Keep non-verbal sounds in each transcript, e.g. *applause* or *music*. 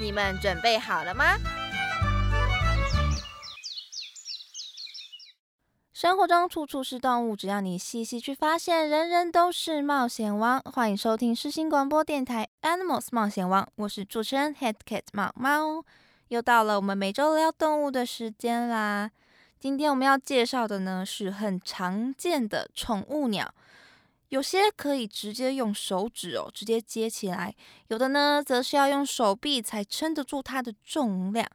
你们准备好了吗？生活中处处是动物，只要你细细去发现，人人都是冒险王。欢迎收听世新广播电台 Animals 冒险王，我是主持人 Head Cat 猫猫。又到了我们每周聊动物的时间啦。今天我们要介绍的呢，是很常见的宠物鸟。有些可以直接用手指哦，直接接起来；有的呢，则是要用手臂才撑得住它的重量。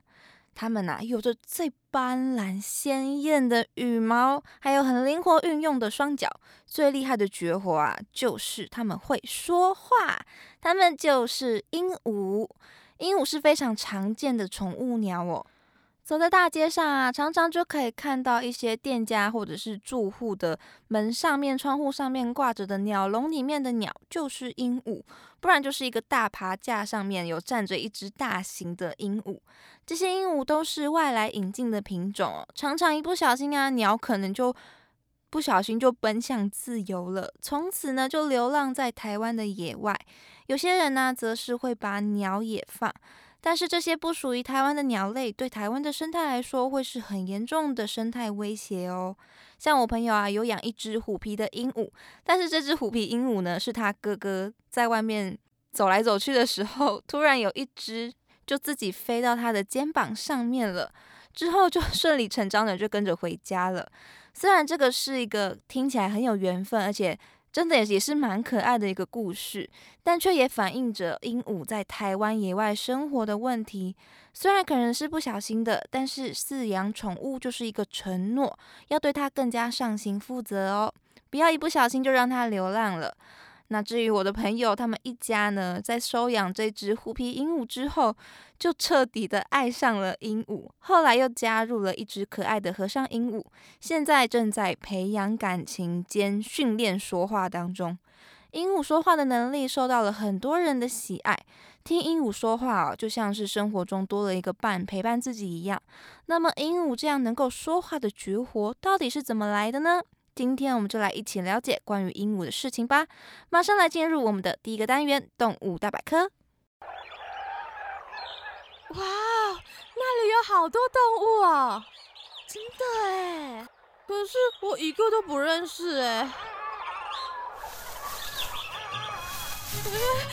它们呐，有着最斑斓鲜艳的羽毛，还有很灵活运用的双脚。最厉害的绝活啊，就是它们会说话。它们就是鹦鹉。鹦鹉是非常常见的宠物鸟哦。走在大街上啊，常常就可以看到一些店家或者是住户的门上面、窗户上面挂着的鸟笼里面的鸟就是鹦鹉，不然就是一个大爬架上面有站着一只大型的鹦鹉。这些鹦鹉都是外来引进的品种哦，常常一不小心啊，鸟可能就不小心就奔向自由了，从此呢就流浪在台湾的野外。有些人呢，则是会把鸟也放。但是这些不属于台湾的鸟类，对台湾的生态来说，会是很严重的生态威胁哦。像我朋友啊，有养一只虎皮的鹦鹉，但是这只虎皮鹦鹉呢，是他哥哥在外面走来走去的时候，突然有一只就自己飞到他的肩膀上面了，之后就 *laughs* 顺理成章的就跟着回家了。虽然这个是一个听起来很有缘分，而且。真的也也是蛮可爱的一个故事，但却也反映着鹦鹉在台湾野外生活的问题。虽然可能是不小心的，但是饲养宠物就是一个承诺，要对它更加上心负责哦，不要一不小心就让它流浪了。那至于我的朋友，他们一家呢，在收养这只虎皮鹦鹉之后，就彻底的爱上了鹦鹉。后来又加入了一只可爱的和尚鹦鹉，现在正在培养感情兼训练说话当中。鹦鹉说话的能力受到了很多人的喜爱，听鹦鹉说话哦，就像是生活中多了一个伴陪伴自己一样。那么，鹦鹉这样能够说话的绝活，到底是怎么来的呢？今天我们就来一起了解关于鹦鹉的事情吧。马上来进入我们的第一个单元——动物大百科。哇，那里有好多动物哦！真的哎，可是我一个都不认识哎。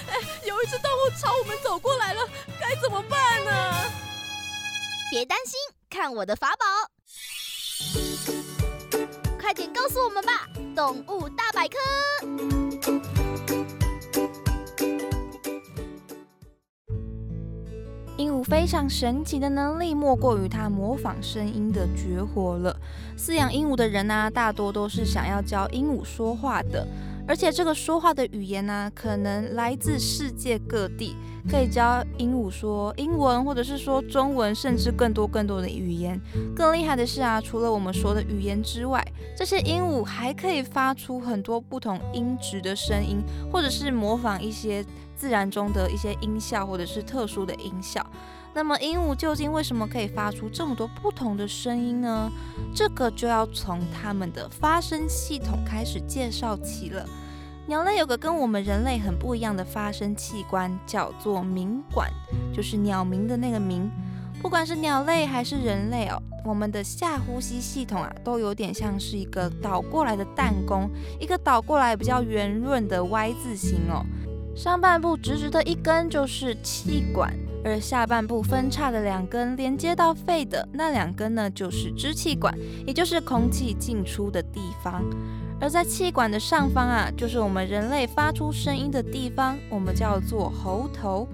哎，有一只动物朝我们走过来了，该怎么办呢？别担心，看我的法宝。快点告诉我们吧！动物大百科。鹦鹉非常神奇的能力，莫过于它模仿声音的绝活了。饲养鹦鹉的人呢，大多都是想要教鹦鹉说话的。而且这个说话的语言呢，可能来自世界各地，可以教鹦鹉说英文，或者是说中文，甚至更多更多的语言。更厉害的是啊，除了我们说的语言之外，这些鹦鹉还可以发出很多不同音质的声音，或者是模仿一些自然中的一些音效，或者是特殊的音效。那么鹦鹉究竟为什么可以发出这么多不同的声音呢？这个就要从它们的发声系统开始介绍起了。鸟类有个跟我们人类很不一样的发声器官，叫做鸣管，就是鸟鸣的那个鸣。不管是鸟类还是人类哦，我们的下呼吸系统啊，都有点像是一个倒过来的弹弓，一个倒过来比较圆润的 Y 字形哦。上半部直直的一根就是气管。而下半部分叉的两根连接到肺的那两根呢，就是支气管，也就是空气进出的地方。而在气管的上方啊，就是我们人类发出声音的地方，我们叫做喉头。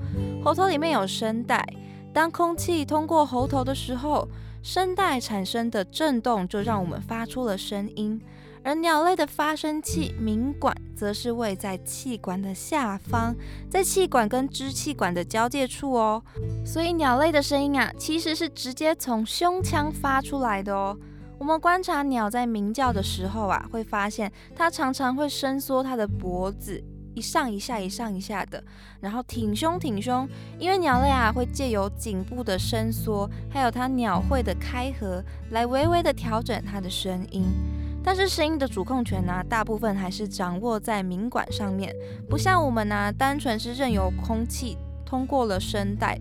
喉头里面有声带，当空气通过喉头的时候，声带产生的震动就让我们发出了声音。而鸟类的发声器鸣管则是位在气管的下方，在气管跟支气管的交界处哦。所以鸟类的声音啊，其实是直接从胸腔发出来的哦。我们观察鸟在鸣叫的时候啊，会发现它常常会伸缩它的脖子。一上一下，一上一下的，然后挺胸挺胸，因为鸟类啊会借由颈部的伸缩，还有它鸟喙的开合，来微微的调整它的声音。但是声音的主控权呢，大部分还是掌握在鸣管上面，不像我们呢，单纯是任由空气通过了声带。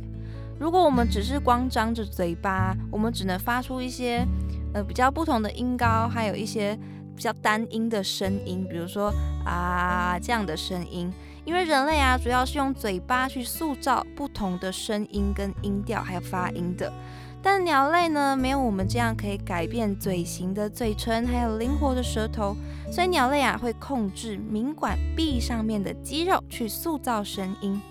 如果我们只是光张着嘴巴，我们只能发出一些呃比较不同的音高，还有一些。比较单音的声音，比如说啊这样的声音，因为人类啊主要是用嘴巴去塑造不同的声音跟音调，还有发音的。但鸟类呢，没有我们这样可以改变嘴型的嘴唇，还有灵活的舌头，所以鸟类啊会控制鸣管壁上面的肌肉去塑造声音，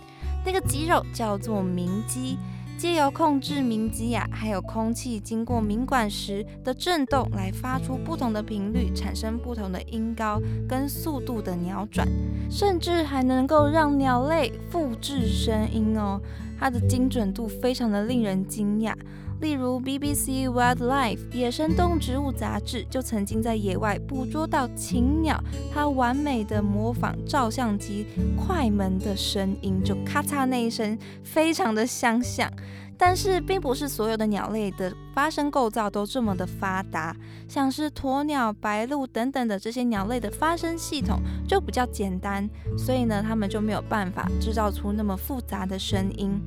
那个肌肉叫做鸣肌。借由控制鸣肌呀，还有空气经过鸣管时的震动，来发出不同的频率，产生不同的音高跟速度的鸟转，甚至还能够让鸟类复制声音哦，它的精准度非常的令人惊讶。例如，BBC Wildlife 野生动植物杂志就曾经在野外捕捉到禽鸟，它完美的模仿照相机快门的声音，就咔嚓那一声，非常的相像。但是，并不是所有的鸟类的发声构造都这么的发达，像是鸵鸟、白鹭等等的这些鸟类的发声系统就比较简单，所以呢，它们就没有办法制造出那么复杂的声音。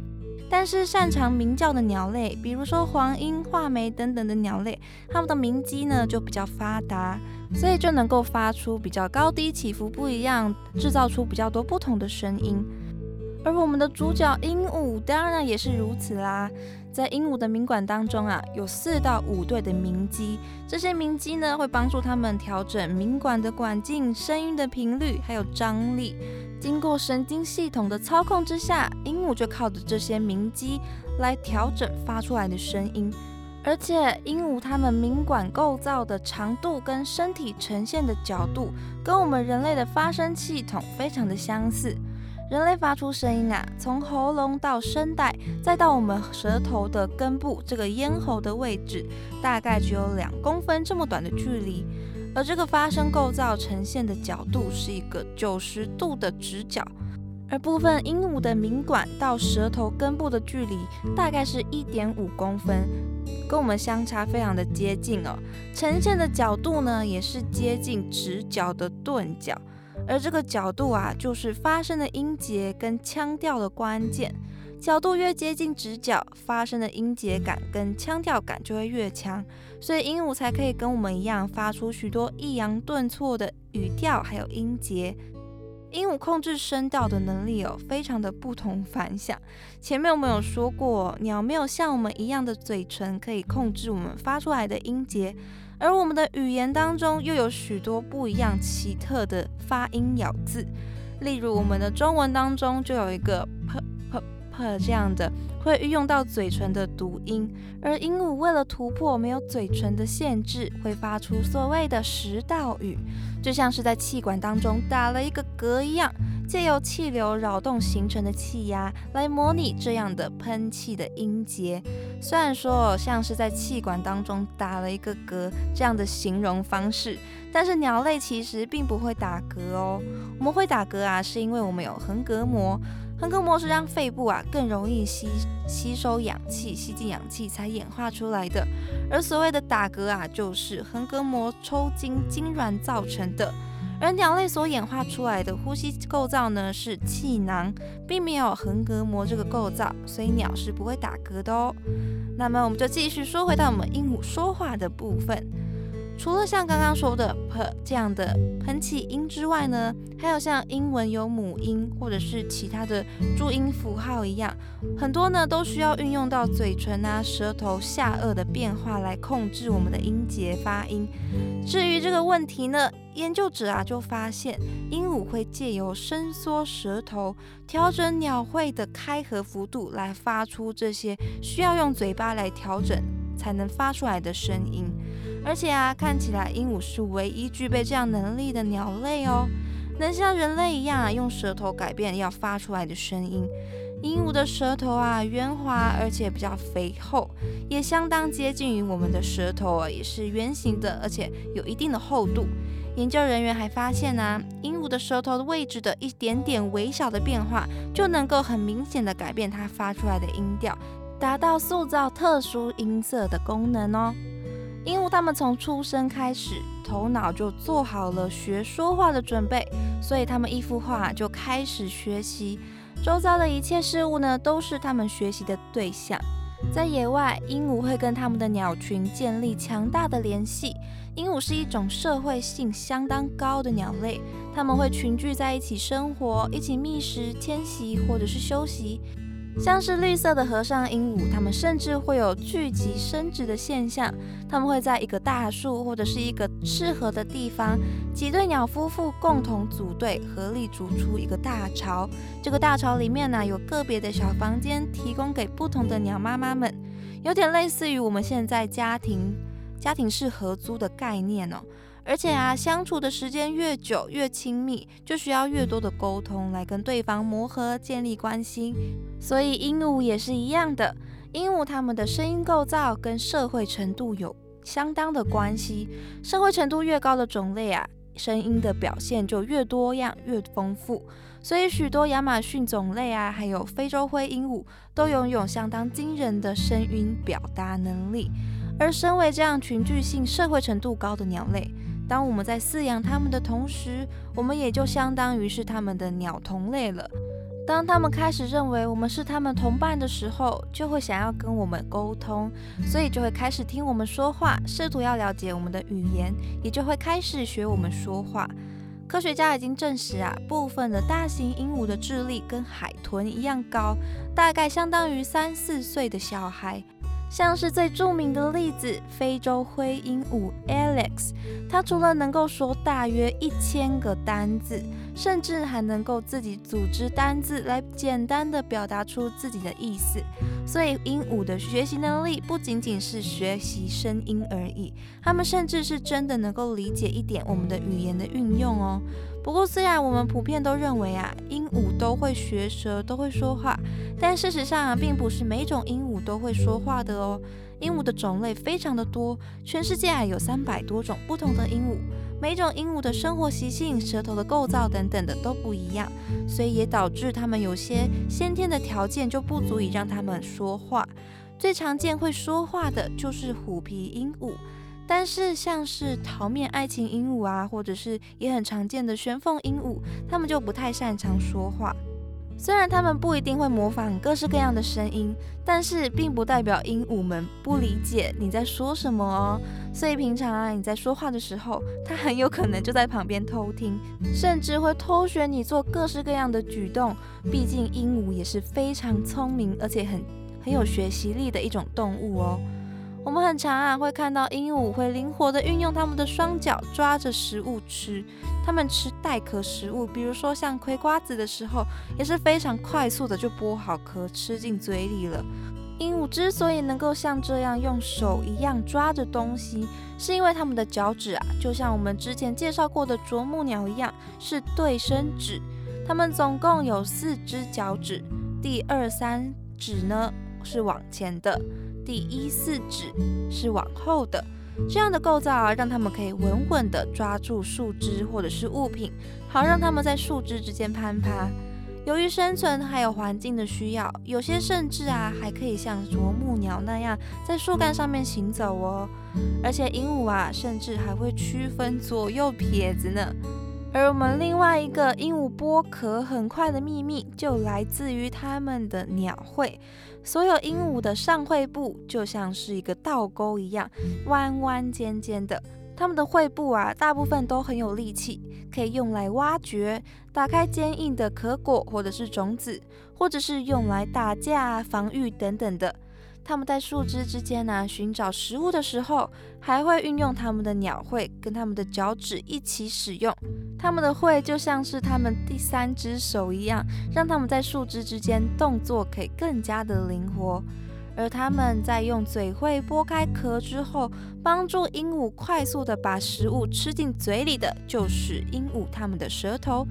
但是擅长鸣叫的鸟类，比如说黄莺、画眉等等的鸟类，它们的鸣肌呢就比较发达，所以就能够发出比较高低起伏不一样，制造出比较多不同的声音。而我们的主角鹦鹉当然也是如此啦。在鹦鹉的鸣管当中啊，有四到五对的鸣肌，这些鸣肌呢会帮助它们调整鸣管的管径、声音的频率还有张力。经过神经系统的操控之下，鹦鹉就靠着这些鸣肌来调整发出来的声音。而且，鹦鹉它们鸣管构造的长度跟身体呈现的角度，跟我们人类的发声系统非常的相似。人类发出声音啊，从喉咙到声带，再到我们舌头的根部这个咽喉的位置，大概只有两公分这么短的距离。而这个发声构造呈现的角度是一个九十度的直角，而部分鹦鹉的鸣管到舌头根部的距离大概是一点五公分，跟我们相差非常的接近哦。呈现的角度呢，也是接近直角的钝角。而这个角度啊，就是发声的音节跟腔调的关键。角度越接近直角，发声的音节感跟腔调感就会越强，所以鹦鹉才可以跟我们一样发出许多抑扬顿挫的语调还有音节。鹦鹉控制声调的能力哦，非常的不同凡响。前面我们有说过，鸟没有像我们一样的嘴唇可以控制我们发出来的音节。而我们的语言当中又有许多不一样奇特的发音咬字，例如我们的中文当中就有一个这样的会运用到嘴唇的读音，而鹦鹉为了突破没有嘴唇的限制，会发出所谓的食道语，就像是在气管当中打了一个嗝一样。借由气流扰动形成的气压来模拟这样的喷气的音节，虽然说像是在气管当中打了一个嗝这样的形容方式，但是鸟类其实并不会打嗝哦。我们会打嗝啊，是因为我们有横膈膜，横膈膜是让肺部啊更容易吸吸收氧气、吸进氧气才演化出来的。而所谓的打嗝啊，就是横膈膜抽筋痉挛造成的。而鸟类所演化出来的呼吸构造呢，是气囊，并没有横膈膜这个构造，所以鸟是不会打嗝的哦。那么我们就继续说回到我们鹦鹉说话的部分。除了像刚刚说的 p 这样的喷气音之外呢，还有像英文有母音或者是其他的注音符号一样，很多呢都需要运用到嘴唇啊、舌头、下颚的变化来控制我们的音节发音。至于这个问题呢，研究者啊就发现，鹦鹉会借由伸缩舌头、调整鸟喙的开合幅度来发出这些需要用嘴巴来调整才能发出来的声音。而且啊，看起来鹦鹉是唯一具备这样能力的鸟类哦，能像人类一样啊，用舌头改变要发出来的声音。鹦鹉的舌头啊，圆滑而且比较肥厚，也相当接近于我们的舌头啊，也是圆形的，而且有一定的厚度。研究人员还发现呢，鹦鹉的舌头的位置的一点点微小的变化，就能够很明显的改变它发出来的音调，达到塑造特殊音色的功能哦。鹦鹉它们从出生开始，头脑就做好了学说话的准备，所以它们一孵化就开始学习。周遭的一切事物呢，都是它们学习的对象。在野外，鹦鹉会跟它们的鸟群建立强大的联系。鹦鹉是一种社会性相当高的鸟类，它们会群聚在一起生活，一起觅食、迁徙或者是休息。像是绿色的和尚鹦鹉，它们甚至会有聚集生殖的现象。它们会在一个大树或者是一个适合的地方，几对鸟夫妇共同组队，合力筑出一个大巢。这个大巢里面呢，有个别的小房间，提供给不同的鸟妈妈们，有点类似于我们现在家庭家庭式合租的概念哦。而且啊，相处的时间越久越亲密，就需要越多的沟通来跟对方磨合、建立关系。所以鹦鹉也是一样的，鹦鹉它们的声音构造跟社会程度有相当的关系。社会程度越高的种类啊，声音的表现就越多样、越丰富。所以许多亚马逊种类啊，还有非洲灰鹦鹉，都拥有相当惊人的声音表达能力。而身为这样群聚性、社会程度高的鸟类，当我们在饲养它们的同时，我们也就相当于是它们的鸟同类了。当它们开始认为我们是它们同伴的时候，就会想要跟我们沟通，所以就会开始听我们说话，试图要了解我们的语言，也就会开始学我们说话。科学家已经证实啊，部分的大型鹦鹉的智力跟海豚一样高，大概相当于三四岁的小孩。像是最著名的例子，非洲灰鹦鹉 Alex，它除了能够说大约一千个单字，甚至还能够自己组织单字来简单的表达出自己的意思。所以鹦鹉的学习能力不仅仅是学习声音而已，它们甚至是真的能够理解一点我们的语言的运用哦。不过，虽然我们普遍都认为啊，鹦鹉都会学舌，都会说话，但事实上啊，并不是每种鹦鹉都会说话的哦。鹦鹉的种类非常的多，全世界有三百多种不同的鹦鹉，每种鹦鹉的生活习性、舌头的构造等等的都不一样，所以也导致它们有些先天的条件就不足以让它们说话。最常见会说话的就是虎皮鹦鹉。但是像是桃面爱情鹦鹉啊，或者是也很常见的玄凤鹦鹉，它们就不太擅长说话。虽然它们不一定会模仿各式各样的声音，但是并不代表鹦鹉们不理解你在说什么哦。所以平常啊你在说话的时候，它很有可能就在旁边偷听，甚至会偷学你做各式各样的举动。毕竟鹦鹉也是非常聪明，而且很很有学习力的一种动物哦。我们很常啊会看到鹦鹉会灵活的运用它们的双脚抓着食物吃，它们吃带壳食物，比如说像葵瓜子的时候，也是非常快速的就剥好壳吃进嘴里了。鹦鹉之所以能够像这样用手一样抓着东西，是因为它们的脚趾啊，就像我们之前介绍过的啄木鸟一样，是对生趾。它们总共有四只脚趾，第二三趾呢是往前的。第一四指是往后的，这样的构造啊，让它们可以稳稳地抓住树枝或者是物品，好让它们在树枝之间攀爬。由于生存还有环境的需要，有些甚至啊还可以像啄木鸟那样在树干上面行走哦。而且鹦鹉啊，甚至还会区分左右撇子呢。而我们另外一个鹦鹉剥壳很快的秘密，就来自于它们的鸟喙。所有鹦鹉的上喙部就像是一个倒钩一样，弯弯尖尖的。它们的喙部啊，大部分都很有力气，可以用来挖掘、打开坚硬的壳果或者是种子，或者是用来打架、防御等等的。它们在树枝之间呢寻找食物的时候，还会运用它们的鸟喙跟它们的脚趾一起使用。它们的喙就像是它们第三只手一样，让它们在树枝之间动作可以更加的灵活。而它们在用嘴喙剥开壳之后，帮助鹦鹉快速的把食物吃进嘴里的就是鹦鹉它们的舌头。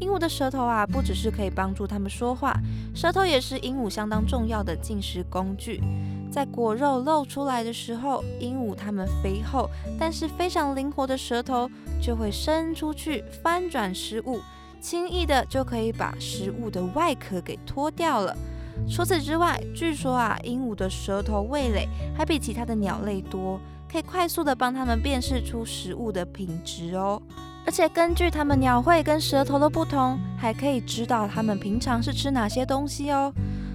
鹦鹉的舌头啊，不只是可以帮助它们说话，舌头也是鹦鹉相当重要的进食工具。在果肉露出来的时候，鹦鹉它们肥厚但是非常灵活的舌头就会伸出去翻转食物，轻易的就可以把食物的外壳给脱掉了。除此之外，据说啊，鹦鹉的舌头味蕾还比其他的鸟类多，可以快速的帮它们辨识出食物的品质哦。而且根据它们鸟喙跟舌头的不同，还可以知道它们平常是吃哪些东西哦。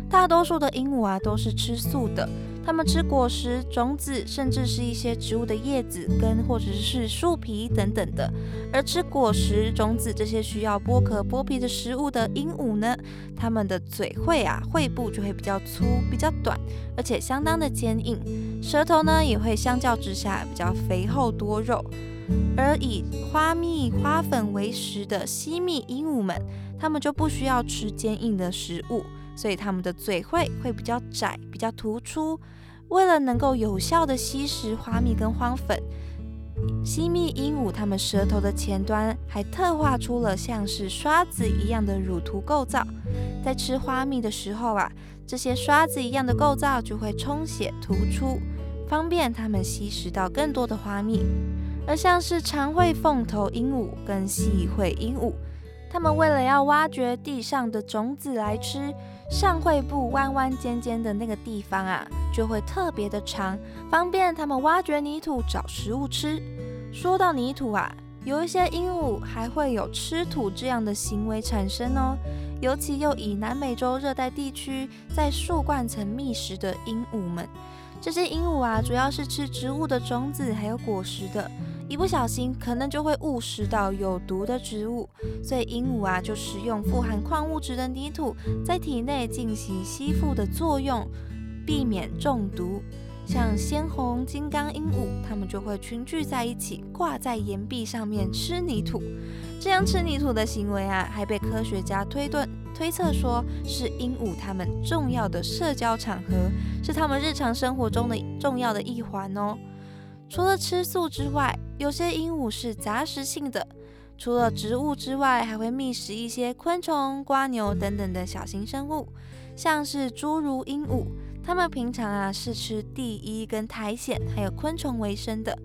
大多数的鹦鹉啊都是吃素的，它们吃果实、种子，甚至是一些植物的叶子、根或者是树皮等等的。而吃果实、种子这些需要剥壳剥皮的食物的鹦鹉呢，它们的嘴喙啊喙部就会比较粗、比较短，而且相当的坚硬，舌头呢也会相较之下比较肥厚多肉。而以花蜜、花粉为食的吸蜜鹦鹉们，它们就不需要吃坚硬的食物，所以它们的嘴喙会比较窄、比较突出。为了能够有效的吸食花蜜跟花粉，吸蜜鹦鹉它们舌头的前端还特化出了像是刷子一样的乳突构造。在吃花蜜的时候啊，这些刷子一样的构造就会充血突出，方便它们吸食到更多的花蜜。而像是长喙凤头鹦鹉跟细喙鹦鹉，它们为了要挖掘地上的种子来吃，上喙部弯弯尖尖的那个地方啊，就会特别的长，方便它们挖掘泥土找食物吃。说到泥土啊，有一些鹦鹉还会有吃土这样的行为产生哦，尤其又以南美洲热带地区在树冠层觅食的鹦鹉们，这些鹦鹉啊，主要是吃植物的种子还有果实的。一不小心，可能就会误食到有毒的植物，所以鹦鹉啊就使用富含矿物质的泥土在体内进行吸附的作用，避免中毒。像鲜红金刚鹦鹉，它们就会群聚在一起，挂在岩壁上面吃泥土。这样吃泥土的行为啊，还被科学家推断推测说是鹦鹉它们重要的社交场合，是它们日常生活中的重要的一环哦。除了吃素之外，有些鹦鹉是杂食性的，除了植物之外，还会觅食一些昆虫、瓜牛等等的小型生物，像是侏儒鹦鹉，它们平常啊是吃地衣跟苔藓还有昆虫为生的。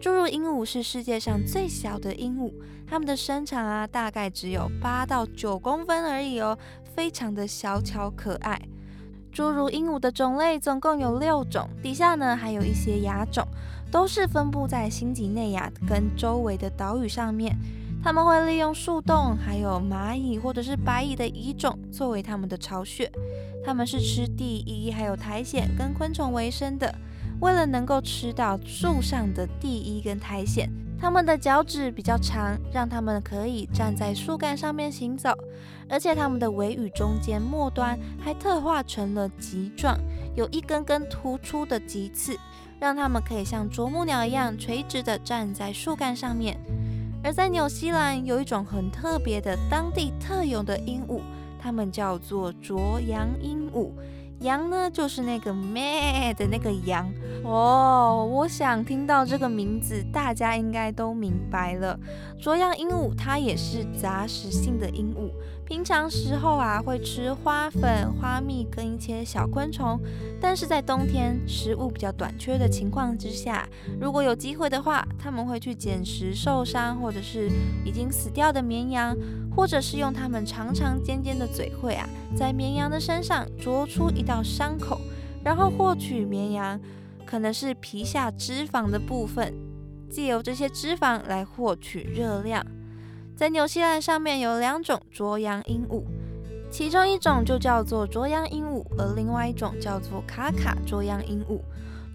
侏儒鹦鹉是世界上最小的鹦鹉，它们的身长啊大概只有八到九公分而已哦，非常的小巧可爱。侏儒鹦鹉的种类总共有六种，底下呢还有一些亚种。都是分布在新几内亚跟周围的岛屿上面，他们会利用树洞、还有蚂蚁或者是白蚁的蚁种作为他们的巢穴。他们是吃地衣、还有苔藓跟昆虫为生的。为了能够吃到树上的地衣跟苔藓，它们的脚趾比较长，让它们可以站在树干上面行走。而且它们的尾羽中间末端还特化成了棘状，有一根根突出的棘刺。让它们可以像啄木鸟一样垂直地站在树干上面。而在纽西兰有一种很特别的当地特有的鹦鹉，它们叫做啄羊鹦鹉。羊呢，就是那个咩的那个羊哦。我想听到这个名字，大家应该都明白了。啄羊鹦鹉它也是杂食性的鹦鹉。平常时候啊，会吃花粉、花蜜跟一些小昆虫，但是在冬天食物比较短缺的情况之下，如果有机会的话，他们会去捡食受伤或者是已经死掉的绵羊，或者是用他们长长尖尖的嘴喙啊，在绵羊的身上啄出一道伤口，然后获取绵羊可能是皮下脂肪的部分，借由这些脂肪来获取热量。在纽西兰上面有两种啄羊鹦鹉，其中一种就叫做啄羊鹦鹉，而另外一种叫做卡卡啄羊鹦鹉。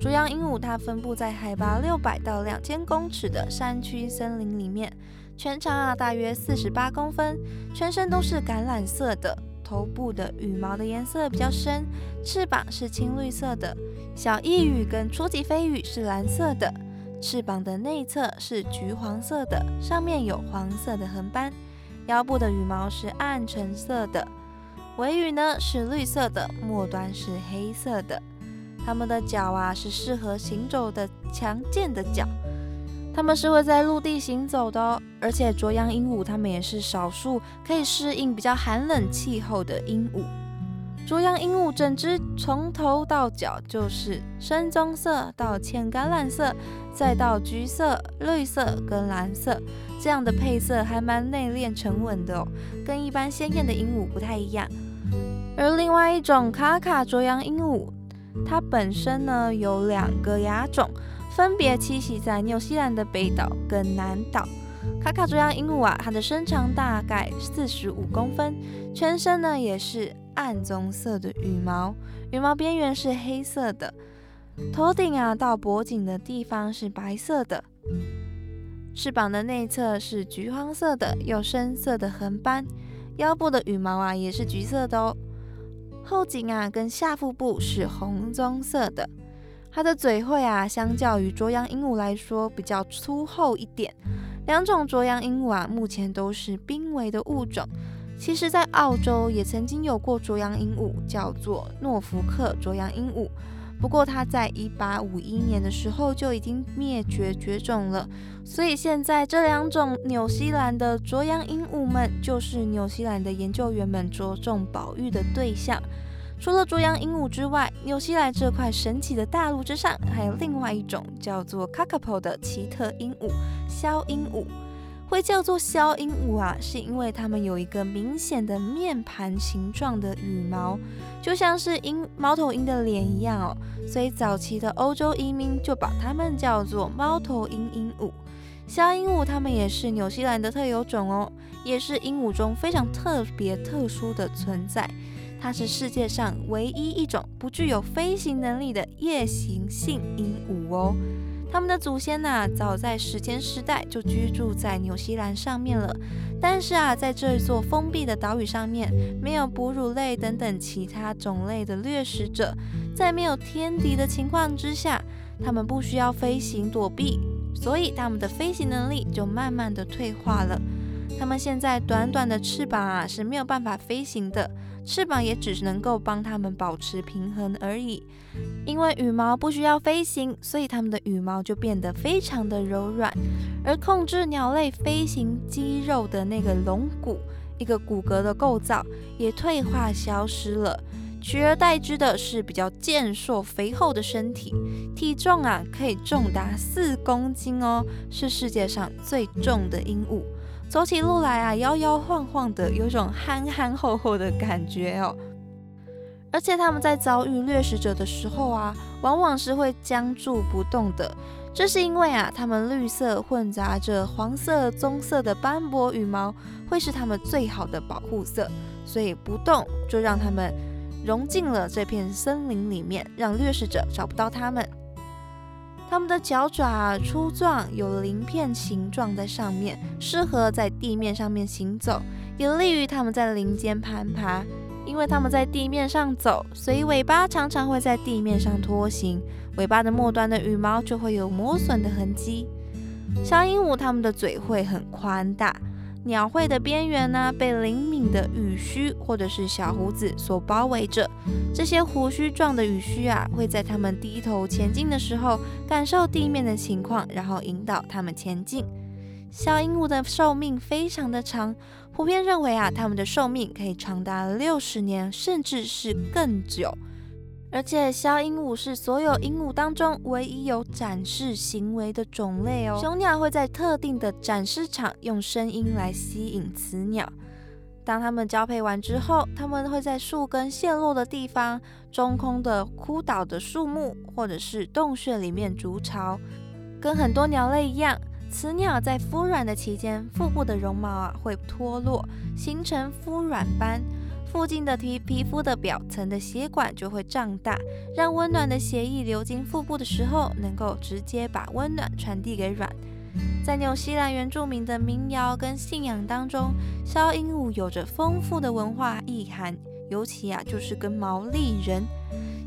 啄羊鹦鹉它分布在海拔六百到两千公尺的山区森林里面，全长啊大约四十八公分，全身都是橄榄色的，头部的羽毛的颜色比较深，翅膀是青绿色的，小翼羽跟初级飞羽是蓝色的。翅膀的内侧是橘黄色的，上面有黄色的横斑。腰部的羽毛是暗橙色的，尾羽呢是绿色的，末端是黑色的。它们的脚啊是适合行走的强健的脚，它们是会在陆地行走的哦。而且啄羊鹦鹉它们也是少数可以适应比较寒冷气候的鹦鹉。卓羊鹦鹉整只从头到脚就是深棕色到浅橄榄色，再到橘色、绿色跟蓝色这样的配色，还蛮内敛沉稳的哦，跟一般鲜艳的鹦鹉不太一样。而另外一种卡卡卓羊鹦鹉，它本身呢有两个亚种，分别栖息在纽西兰的北岛跟南岛。卡卡卓羊鹦鹉啊，它的身长大概四十五公分，全身呢也是暗棕色的羽毛，羽毛边缘是黑色的，头顶啊到脖颈的地方是白色的，翅膀的内侧是橘黄色的，有深色的横斑，腰部的羽毛啊也是橘色的哦。后颈啊跟下腹部是红棕色的，它的嘴喙啊相较于啄羊鹦鹉来说比较粗厚一点。两种啄羊鹦鹉啊目前都是濒危的物种。其实，在澳洲也曾经有过啄羊鹦鹉，叫做诺福克啄羊鹦鹉。不过它在一八五一年的时候就已经灭绝绝种了，所以现在这两种纽西兰的啄羊鹦鹉们就是纽西兰的研究员们着重保育的对象。除了啄羊鹦鹉之外，纽西兰这块神奇的大陆之上还有另外一种叫做 kakapo 的奇特鹦鹉——枭鹦鹉。会叫做枭鹦鹉啊，是因为它们有一个明显的面盘形状的羽毛，就像是鹰猫头鹰的脸一样哦。所以早期的欧洲移民就把它们叫做猫头鹰鹦鹉。枭鹦鹉它们也是纽西兰的特有种哦，也是鹦鹉中非常特别特殊的存在。它是世界上唯一一种不具有飞行能力的夜行性鹦鹉哦。它们的祖先呐，早在史前时代就居住在纽西兰上面了。但是啊，在这座封闭的岛屿上面，没有哺乳类等等其他种类的掠食者，在没有天敌的情况之下，它们不需要飞行躲避，所以它们的飞行能力就慢慢的退化了。它们现在短短的翅膀啊是没有办法飞行的。翅膀也只能够帮它们保持平衡而已，因为羽毛不需要飞行，所以它们的羽毛就变得非常的柔软，而控制鸟类飞行肌肉的那个龙骨，一个骨骼的构造也退化消失了，取而代之的是比较健硕肥厚的身体，体重啊可以重达四公斤哦，是世界上最重的鹦鹉。走起路来啊，摇摇晃晃的，有种憨憨厚厚的感觉哦。而且他们在遭遇掠食者的时候啊，往往是会僵住不动的。这是因为啊，它们绿色混杂着黄色、棕色的斑驳羽毛，会是它们最好的保护色。所以不动就让它们融进了这片森林里面，让掠食者找不到它们。它们的脚爪粗壮，有鳞片形状在上面，适合在地面上面行走，也利于它们在林间攀爬。因为它们在地面上走，所以尾巴常常会在地面上拖行，尾巴的末端的羽毛就会有磨损的痕迹。小鹦鹉它们的嘴会很宽大。鸟喙的边缘呢，被灵敏的羽须或者是小胡子所包围着。这些胡须状的羽须啊，会在它们低头前进的时候，感受地面的情况，然后引导它们前进。小鹦鹉的寿命非常的长，普遍认为啊，它们的寿命可以长达六十年，甚至是更久。而且，小鹦鹉是所有鹦鹉当中唯一有展示行为的种类哦。雄鸟会在特定的展示场用声音来吸引雌鸟。当它们交配完之后，它们会在树根陷落的地方、中空的枯倒的树木或者是洞穴里面筑巢。跟很多鸟类一样，雌鸟在孵卵的期间，腹部的绒毛啊会脱落，形成孵卵斑。附近的皮皮肤的表层的血管就会胀大，让温暖的血液流经腹部的时候，能够直接把温暖传递给卵。在纽西兰原住民的民谣跟信仰当中，枭鹦鹉有着丰富的文化意涵，尤其啊就是跟毛利人，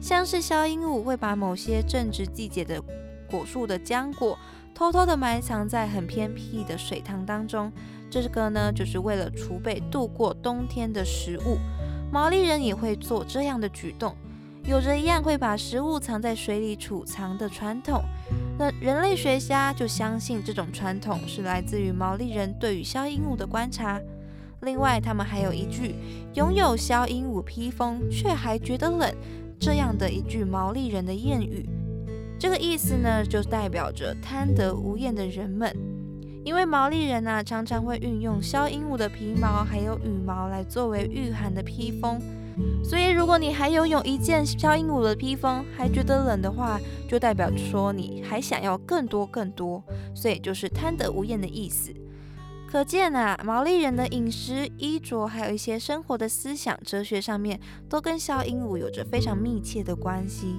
像是枭鹦鹉会把某些正值季节的果树的浆果，偷偷的埋藏在很偏僻的水塘当中。这个呢，就是为了储备度过冬天的食物。毛利人也会做这样的举动，有着一样会把食物藏在水里储藏的传统。那人类学家就相信这种传统是来自于毛利人对于消鹦鹉的观察。另外，他们还有一句拥有消鹦鹉披风却还觉得冷这样的一句毛利人的谚语。这个意思呢，就代表着贪得无厌的人们。因为毛利人呢，常常会运用消鹦鹉的皮毛还有羽毛来作为御寒的披风。所以，如果你还拥有一件消鹦鹉的披风，还觉得冷的话，就代表说你还想要更多更多，所以就是贪得无厌的意思。可见啊，毛利人的饮食、衣着，还有一些生活的思想、哲学上面，都跟小鹦鹉有着非常密切的关系。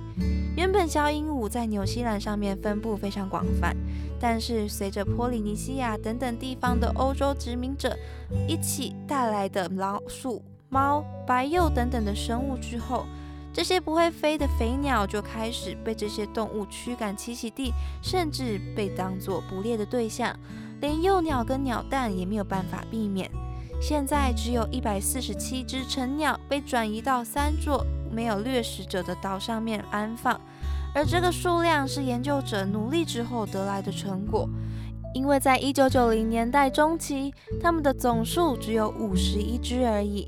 原本小鹦鹉在纽西兰上面分布非常广泛，但是随着波利尼西亚等等地方的欧洲殖民者一起带来的老鼠。猫、白鼬等等的生物之后，这些不会飞的飞鸟就开始被这些动物驱赶栖息地，甚至被当作捕猎的对象。连幼鸟跟鸟蛋也没有办法避免。现在只有一百四十七只成鸟被转移到三座没有掠食者的岛上面安放，而这个数量是研究者努力之后得来的成果。因为在一九九零年代中期，它们的总数只有五十一只而已。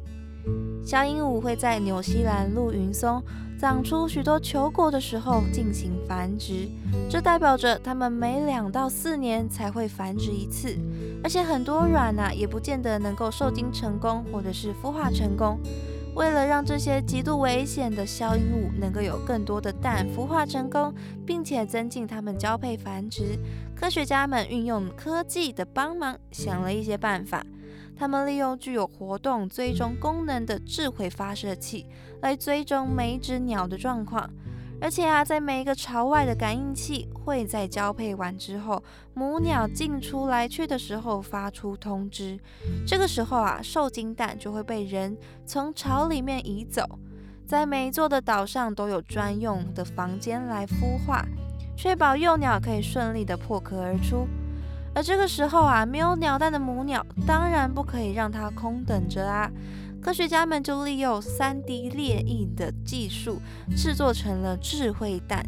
小鹦鹉会在纽西兰陆云松长出许多球果的时候进行繁殖，这代表着它们每两到四年才会繁殖一次，而且很多卵呐也不见得能够受精成功或者是孵化成功。为了让这些极度危险的小鹦鹉能够有更多的蛋孵化成功，并且增进它们交配繁殖，科学家们运用科技的帮忙，想了一些办法。他们利用具有活动追踪功能的智慧发射器来追踪每一只鸟的状况，而且啊，在每一个巢外的感应器会在交配完之后，母鸟进出来去的时候发出通知。这个时候啊，受精蛋就会被人从巢里面移走。在每一座的岛上都有专用的房间来孵化，确保幼鸟可以顺利的破壳而出。而这个时候啊，没有鸟蛋的母鸟当然不可以让它空等着啊。科学家们就利用 3D 列印的技术制作成了智慧蛋。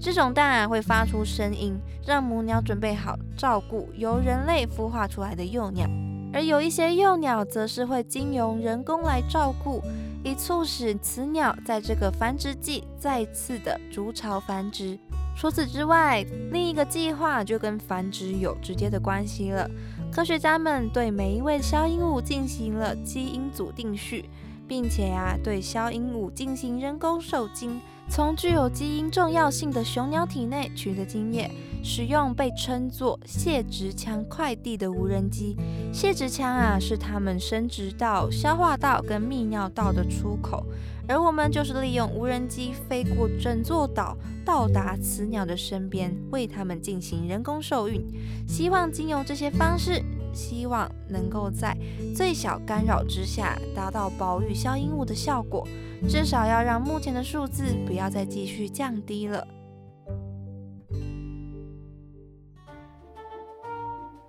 这种蛋啊会发出声音，让母鸟准备好照顾由人类孵化出来的幼鸟。而有一些幼鸟则是会经由人工来照顾，以促使雌鸟在这个繁殖季再次的筑巢繁殖。除此之外，另一个计划就跟繁殖有直接的关系了。科学家们对每一位消音物进行了基因组定序，并且呀，对小鹦鹉进行人工受精，从具有基因重要性的雄鸟体内取得精液，使用被称作泄殖腔快递的无人机。泄殖腔啊，是它们生殖道、消化道跟泌尿道的出口。而我们就是利用无人机飞过整座岛，到达雌鸟的身边，为它们进行人工受孕。希望经由这些方式，希望能够在最小干扰之下，达到保育消音物的效果。至少要让目前的数字不要再继续降低了。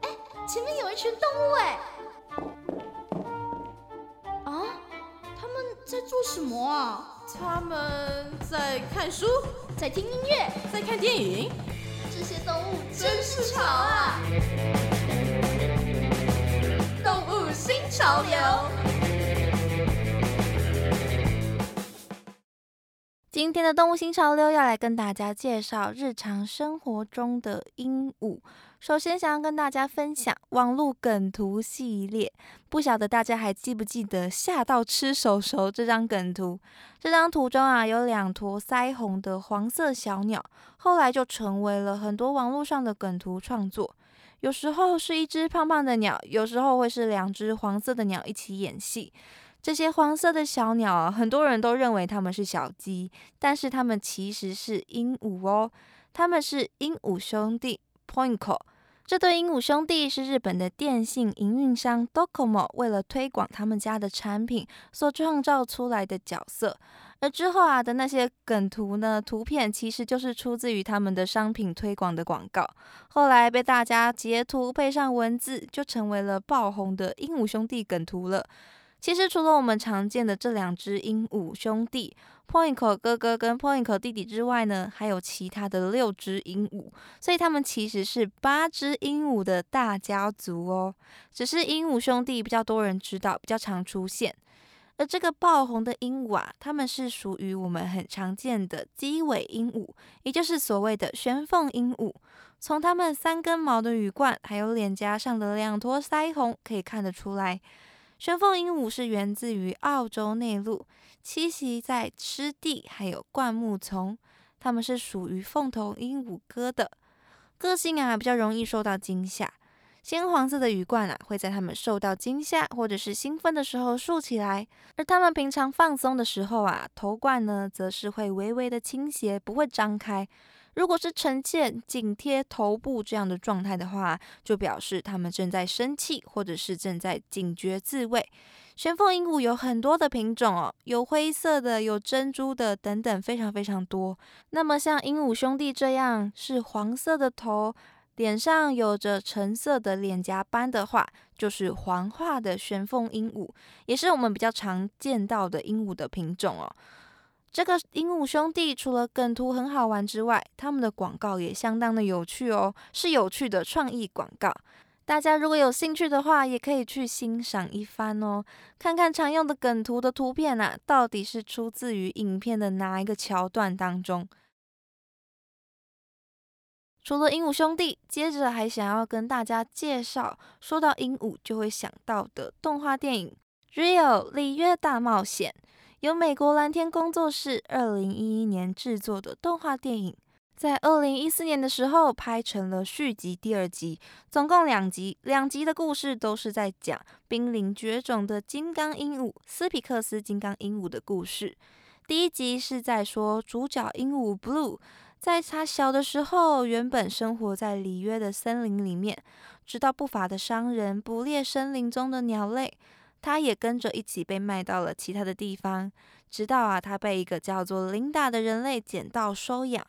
哎，前面有一群动物哎！啊，他们在做什么啊？他们在看书，在听音乐，在看电影。这些动物真是吵啊！新潮流。今天的动物新潮流要来跟大家介绍日常生活中的鹦鹉。首先，想要跟大家分享网络梗图系列，不晓得大家还记不记得“吓到吃手手”这张梗图？这张图中啊，有两坨腮红的黄色小鸟，后来就成为了很多网络上的梗图创作。有时候是一只胖胖的鸟，有时候会是两只黄色的鸟一起演戏。这些黄色的小鸟啊，很多人都认为它们是小鸡，但是它们其实是鹦鹉哦。它们是鹦鹉兄弟 Poinco。这对鹦鹉兄弟是日本的电信营运商 Docomo 为了推广他们家的产品所创造出来的角色，而之后啊的那些梗图呢，图片其实就是出自于他们的商品推广的广告，后来被大家截图配上文字，就成为了爆红的鹦鹉兄弟梗图了。其实除了我们常见的这两只鹦鹉兄弟 Point 哥哥跟 Point 弟弟之外呢，还有其他的六只鹦鹉，所以他们其实是八只鹦鹉的大家族哦。只是鹦鹉兄弟比较多人知道，比较常出现。而这个爆红的鹦鹉啊，它们是属于我们很常见的鸡尾鹦鹉，也就是所谓的玄凤鹦鹉。从它们三根毛的羽冠，还有脸颊上的两坨腮红，可以看得出来，玄凤鹦鹉是源自于澳洲内陆，栖息在湿地还有灌木丛。它们是属于凤头鹦鹉科的，个性啊比较容易受到惊吓。鲜黄色的羽冠啊，会在它们受到惊吓或者是兴奋的时候竖起来，而它们平常放松的时候啊，头冠呢则是会微微的倾斜，不会张开。如果是呈现紧贴头部这样的状态的话，就表示它们正在生气，或者是正在警觉自卫。玄凤鹦鹉有很多的品种哦，有灰色的，有珍珠的，等等，非常非常多。那么像鹦鹉兄弟这样是黄色的头。脸上有着橙色的脸颊斑的话，就是黄化的玄凤鹦鹉，也是我们比较常见到的鹦鹉的品种哦。这个鹦鹉兄弟除了梗图很好玩之外，他们的广告也相当的有趣哦，是有趣的创意广告。大家如果有兴趣的话，也可以去欣赏一番哦，看看常用的梗图的图片啊，到底是出自于影片的哪一个桥段当中。除了鹦鹉兄弟，接着还想要跟大家介绍，说到鹦鹉就会想到的动画电影《Rio 里约大冒险》，由美国蓝天工作室二零一一年制作的动画电影，在二零一四年的时候拍成了续集第二集，总共两集，两集的故事都是在讲濒临绝种的金刚鹦鹉斯皮克斯金刚鹦鹉的故事。第一集是在说主角鹦鹉 Blue。在他小的时候，原本生活在里约的森林里面，直到不法的商人捕猎森林中的鸟类，他也跟着一起被卖到了其他的地方。直到啊，他被一个叫做琳达的人类捡到收养。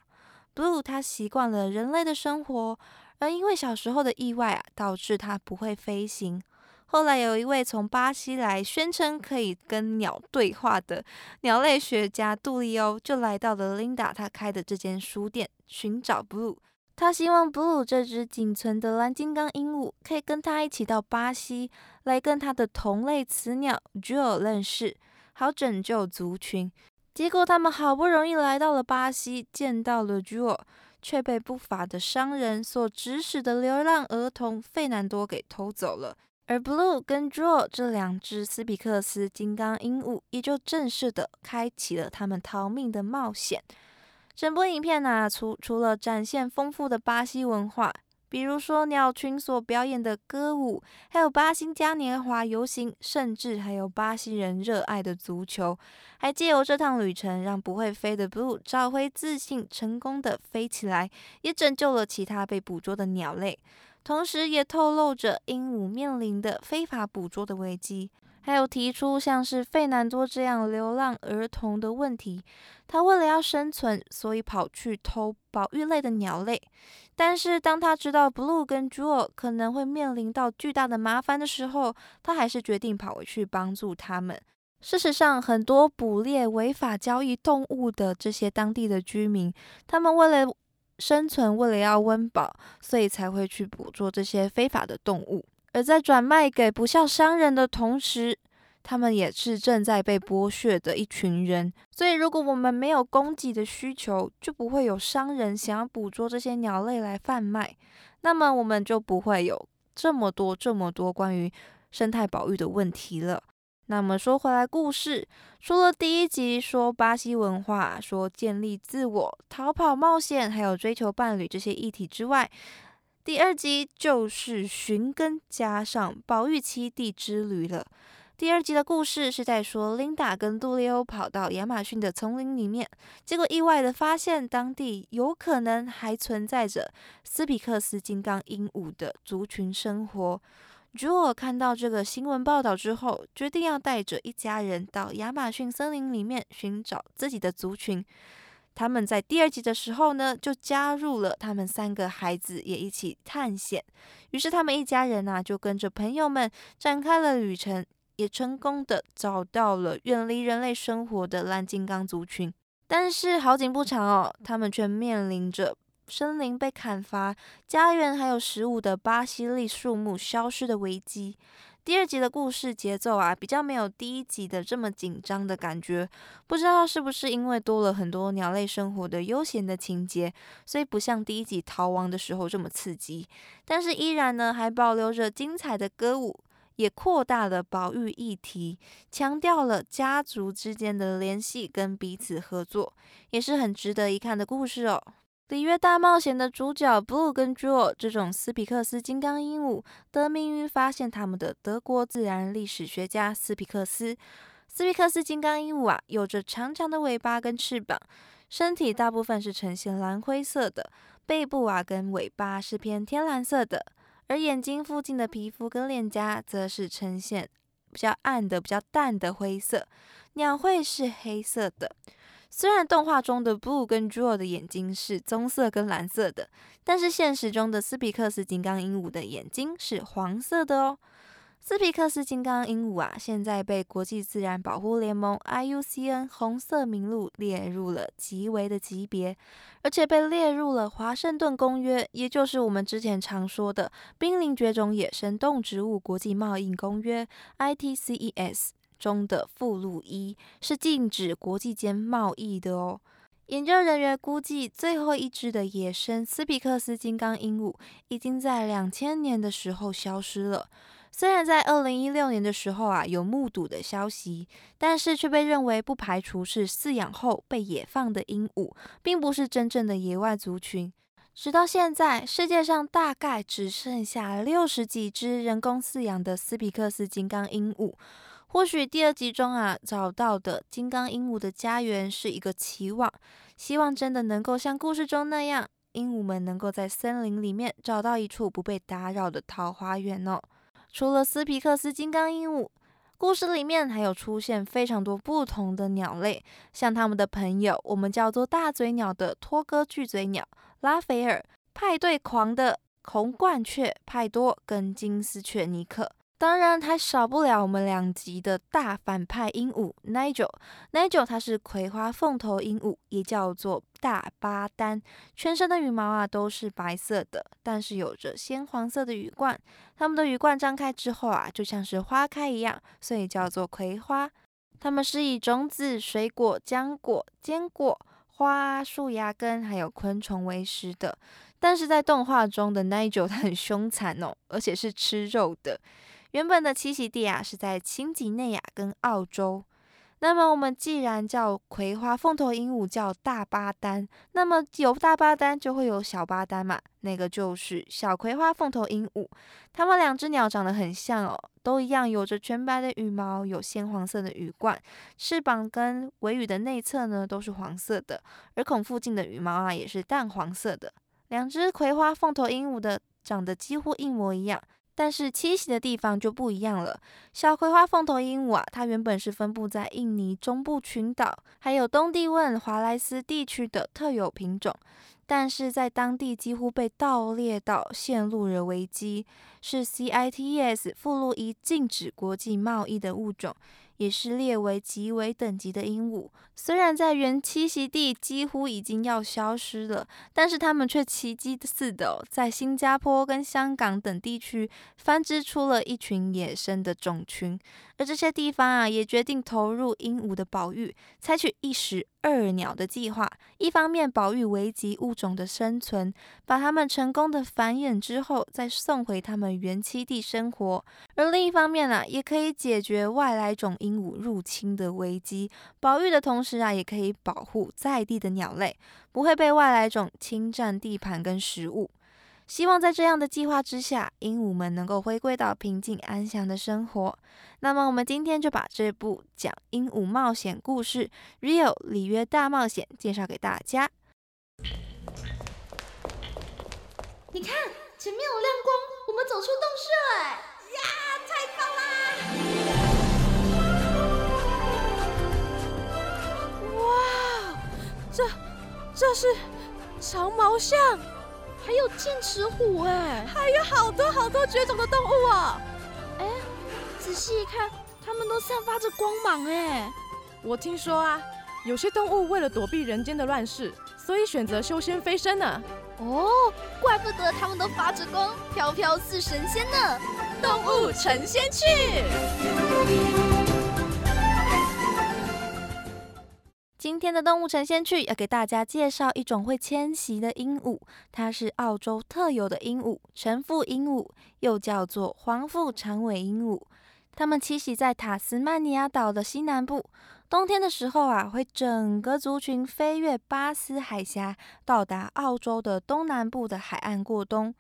Blue 他习惯了人类的生活，而因为小时候的意外啊，导致他不会飞行。后来有一位从巴西来宣称可以跟鸟对话的鸟类学家杜利欧，就来到了琳达他开的这间书店寻找 Blue。他希望 Blue 这只仅存的蓝金刚鹦鹉可以跟他一起到巴西，来跟他的同类雌鸟 Jewel 认识，好拯救族群。结果他们好不容易来到了巴西，见到了 Jewel，却被不法的商人所指使的流浪儿童费南多给偷走了。而 Blue 跟 Draw 这两只斯皮克斯金刚鹦鹉，也就正式的开启了他们逃命的冒险。整部影片呢，除除了展现丰富的巴西文化，比如说鸟群所表演的歌舞，还有巴西嘉年华游行，甚至还有巴西人热爱的足球，还借由这趟旅程，让不会飞的 Blue 找回自信，成功的飞起来，也拯救了其他被捕捉的鸟类。同时也透露着鹦鹉面临的非法捕捉的危机，还有提出像是费南多这样流浪儿童的问题。他为了要生存，所以跑去偷保育类的鸟类。但是当他知道 Blue 跟 Jewel 可能会面临到巨大的麻烦的时候，他还是决定跑回去帮助他们。事实上，很多捕猎违法交易动物的这些当地的居民，他们为了生存为了要温饱，所以才会去捕捉这些非法的动物。而在转卖给不孝商人的同时，他们也是正在被剥削的一群人。所以，如果我们没有供给的需求，就不会有商人想要捕捉这些鸟类来贩卖。那么，我们就不会有这么多、这么多关于生态保育的问题了。那么说回来，故事除了第一集说巴西文化、说建立自我、逃跑冒险，还有追求伴侣这些议题之外，第二集就是寻根加上保育栖地之旅了。第二集的故事是在说琳达跟杜利欧跑到亚马逊的丛林里面，结果意外的发现当地有可能还存在着斯皮克斯金刚鹦鹉的族群生活。朱尔看到这个新闻报道之后，决定要带着一家人到亚马逊森林里面寻找自己的族群。他们在第二集的时候呢，就加入了他们三个孩子也一起探险。于是他们一家人呐，就跟着朋友们展开了旅程，也成功的找到了远离人类生活的蓝金刚族群。但是好景不长哦，他们却面临着森林被砍伐、家园还有食物的巴西利树木消失的危机。第二集的故事节奏啊，比较没有第一集的这么紧张的感觉。不知道是不是因为多了很多鸟类生活的悠闲的情节，所以不像第一集逃亡的时候这么刺激。但是依然呢，还保留着精彩的歌舞，也扩大了保育议题，强调了家族之间的联系跟彼此合作，也是很值得一看的故事哦。《里约大冒险》的主角 Blue 跟乔这种斯皮克斯金刚鹦鹉，得名于发现它们的德国自然历史学家斯皮克斯。斯皮克斯金刚鹦鹉啊，有着长长的尾巴跟翅膀，身体大部分是呈现蓝灰色的，背部啊跟尾巴是偏天蓝色的，而眼睛附近的皮肤跟脸颊则是呈现比较暗的、比较淡的灰色，鸟喙是黑色的。虽然动画中的 Blue 跟 Jewel 的眼睛是棕色跟蓝色的，但是现实中的斯皮克斯金刚鹦鹉的眼睛是黄色的哦。斯皮克斯金刚鹦鹉啊，现在被国际自然保护联盟 IUCN 红色名录列入了极危的级别，而且被列入了华盛顿公约，也就是我们之前常说的濒临绝种野生动植物国际贸易公约 ITCES。中的附录一是禁止国际间贸易的哦。研究人员估计，最后一只的野生斯皮克斯金刚鹦鹉已经在两千年的时候消失了。虽然在二零一六年的时候啊有目睹的消息，但是却被认为不排除是饲养后被野放的鹦鹉，并不是真正的野外族群。直到现在，世界上大概只剩下六十几只人工饲养的斯皮克斯金刚鹦鹉。或许第二集中啊找到的金刚鹦鹉的家园是一个期望，希望真的能够像故事中那样，鹦鹉们能够在森林里面找到一处不被打扰的桃花源哦。除了斯皮克斯金刚鹦鹉，故事里面还有出现非常多不同的鸟类，像他们的朋友，我们叫做大嘴鸟的托哥巨嘴鸟拉斐尔，派对狂的红冠雀派多跟金丝雀尼克。当然还少不了我们两集的大反派鹦鹉 Nigel。Nigel 它是葵花凤头鹦鹉，也叫做大巴丹，全身的羽毛啊都是白色的，但是有着鲜黄色的羽冠。它们的羽冠张开之后啊，就像是花开一样，所以叫做葵花。它们是以种子、水果、浆果、坚果、花、树芽根还有昆虫为食的。但是在动画中的 Nigel 它很凶残哦，而且是吃肉的。原本的栖息地啊是在新几内亚跟澳洲。那么我们既然叫葵花凤头鹦鹉叫大巴丹，那么有大巴丹就会有小巴丹嘛？那个就是小葵花凤头鹦鹉。它们两只鸟长得很像哦，都一样有着全白的羽毛，有鲜黄色的羽冠，翅膀跟尾羽的内侧呢都是黄色的，耳孔附近的羽毛啊也是淡黄色的。两只葵花凤头鹦鹉的长得几乎一模一样。但是栖息的地方就不一样了。小葵花凤头鹦鹉啊，它原本是分布在印尼中部群岛，还有东帝汶、华莱斯地区的特有品种，但是在当地几乎被盗猎到，陷入了危机，是 CITES 附录一禁止国际贸易的物种。也是列为极为等级的鹦鹉，虽然在原栖息地几乎已经要消失了，但是它们却奇迹似的在新加坡跟香港等地区繁殖出了一群野生的种群。而这些地方啊，也决定投入鹦鹉的保育，采取一石二鸟的计划。一方面保育危及物种的生存，把它们成功的繁衍之后，再送回它们原栖地生活；而另一方面啊，也可以解决外来种鹦鹉入侵的危机。保育的同时啊，也可以保护在地的鸟类，不会被外来种侵占地盘跟食物。希望在这样的计划之下，鹦鹉们能够回归到平静安详的生活。那么，我们今天就把这部讲鹦鹉冒险故事《Rio 里约大冒险》介绍给大家。你看，前面有亮光，我们走出洞穴，哎呀，太棒啦！哇，这这是长毛象。还有剑齿虎哎，还有好多好多绝种的动物啊！哎，仔细一看，它们们都散发着光芒哎。我听说啊，有些动物为了躲避人间的乱世，所以选择修仙飞升呢。哦，怪不得它们都发着光，飘飘似神仙呢。动物成仙去。今天的动物成仙趣要给大家介绍一种会迁徙的鹦鹉，它是澳洲特有的鹦鹉——成腹鹦鹉，又叫做黄腹长尾鹦鹉。它们栖息在塔斯曼尼亚岛的西南部，冬天的时候啊，会整个族群飞越巴斯海峡，到达澳洲的东南部的海岸过冬。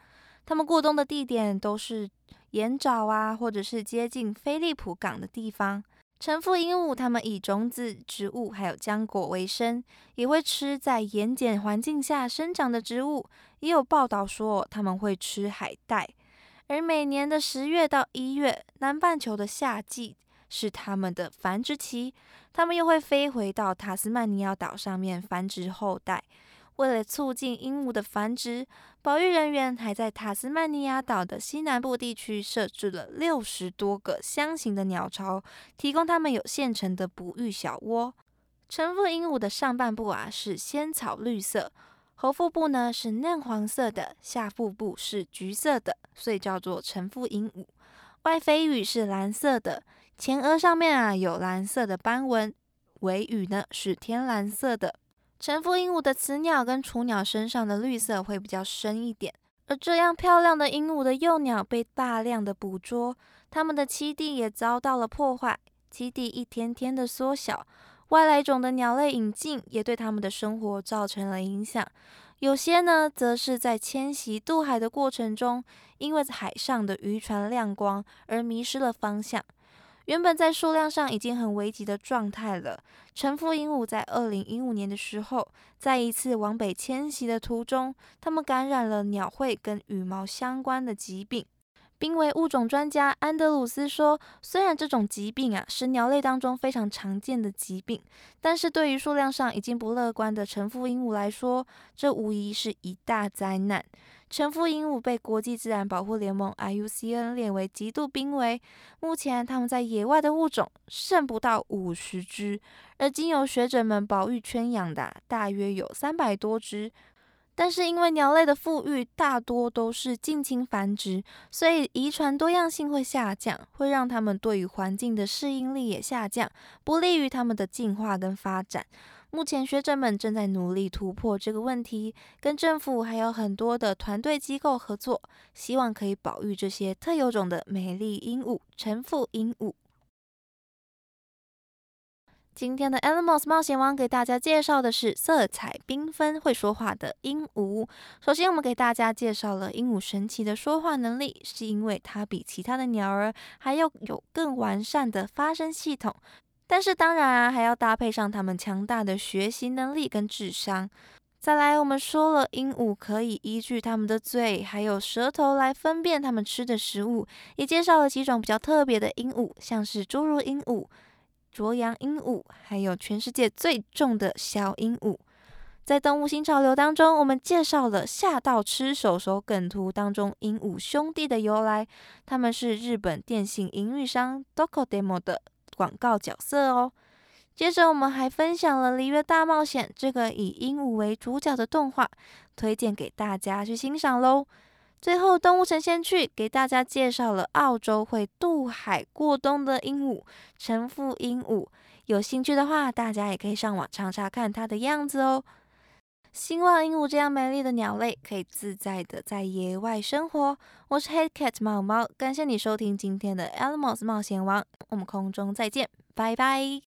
它们过冬的地点都是盐沼啊，或者是接近菲利普港的地方。橙腹鹦鹉它们以种子、植物还有浆果为生，也会吃在盐碱环境下生长的植物。也有报道说，它们会吃海带。而每年的十月到一月，南半球的夏季是它们的繁殖期，它们又会飞回到塔斯曼尼亚岛上面繁殖后代。为了促进鹦鹉的繁殖，保育人员还在塔斯曼尼亚岛的西南部地区设置了六十多个箱型的鸟巢，提供它们有现成的哺育小窝。橙腹鹦鹉的上半部啊是仙草绿色，后腹部呢是嫩黄色的，下腹部是橘色的，所以叫做橙腹鹦鹉。外飞羽是蓝色的，前额上面啊有蓝色的斑纹，尾羽呢是天蓝色的。成腹鹦鹉的雌鸟跟雏鸟身上的绿色会比较深一点，而这样漂亮的鹦鹉的幼鸟被大量的捕捉，它们的栖地也遭到了破坏，栖地一天天的缩小，外来种的鸟类引进也对它们的生活造成了影响，有些呢则是在迁徙渡海的过程中，因为海上的渔船亮光而迷失了方向。原本在数量上已经很危急的状态了。橙腹鹦鹉在二零一五年的时候，在一次往北迁徙的途中，它们感染了鸟喙跟羽毛相关的疾病。濒危物种专家安德鲁斯说：“虽然这种疾病啊是鸟类当中非常常见的疾病，但是对于数量上已经不乐观的橙腹鹦鹉来说，这无疑是一大灾难。”橙腹鹦鹉被国际自然保护联盟 （IUCN） 列为极度濒危。目前，它们在野外的物种剩不到五十只，而经由学者们保育圈养的大约有三百多只。但是，因为鸟类的富裕大多都是近亲繁殖，所以遗传多样性会下降，会让它们对于环境的适应力也下降，不利于它们的进化跟发展。目前学者们正在努力突破这个问题，跟政府还有很多的团队机构合作，希望可以保育这些特有种的美丽鹦鹉——橙腹鹦鹉。今天的 Animals 冒险王给大家介绍的是色彩缤纷、会说话的鹦鹉。首先，我们给大家介绍了鹦鹉神奇的说话能力，是因为它比其他的鸟儿还要有更完善的发声系统。但是当然啊，还要搭配上它们强大的学习能力跟智商。再来，我们说了，鹦鹉可以依据它们的嘴还有舌头来分辨它们吃的食物，也介绍了几种比较特别的鹦鹉，像是侏儒鹦鹉、卓阳鹦鹉，还有全世界最重的小鹦鹉。在动物新潮流当中，我们介绍了吓到吃手手梗图当中鹦鹉兄弟的由来，他们是日本电信营运商 Docomo 的。广告角色哦。接着，我们还分享了《璃月大冒险》这个以鹦鹉为主角的动画，推荐给大家去欣赏喽。最后，动物城先去给大家介绍了澳洲会渡海过冬的鹦鹉——成腹鹦鹉。有兴趣的话，大家也可以上网查查看它的样子哦。希望鹦鹉这样美丽的鸟类可以自在的在野外生活。我是 Head Cat 猫猫，感谢你收听今天的 Animals 冒险王，我们空中再见，拜拜。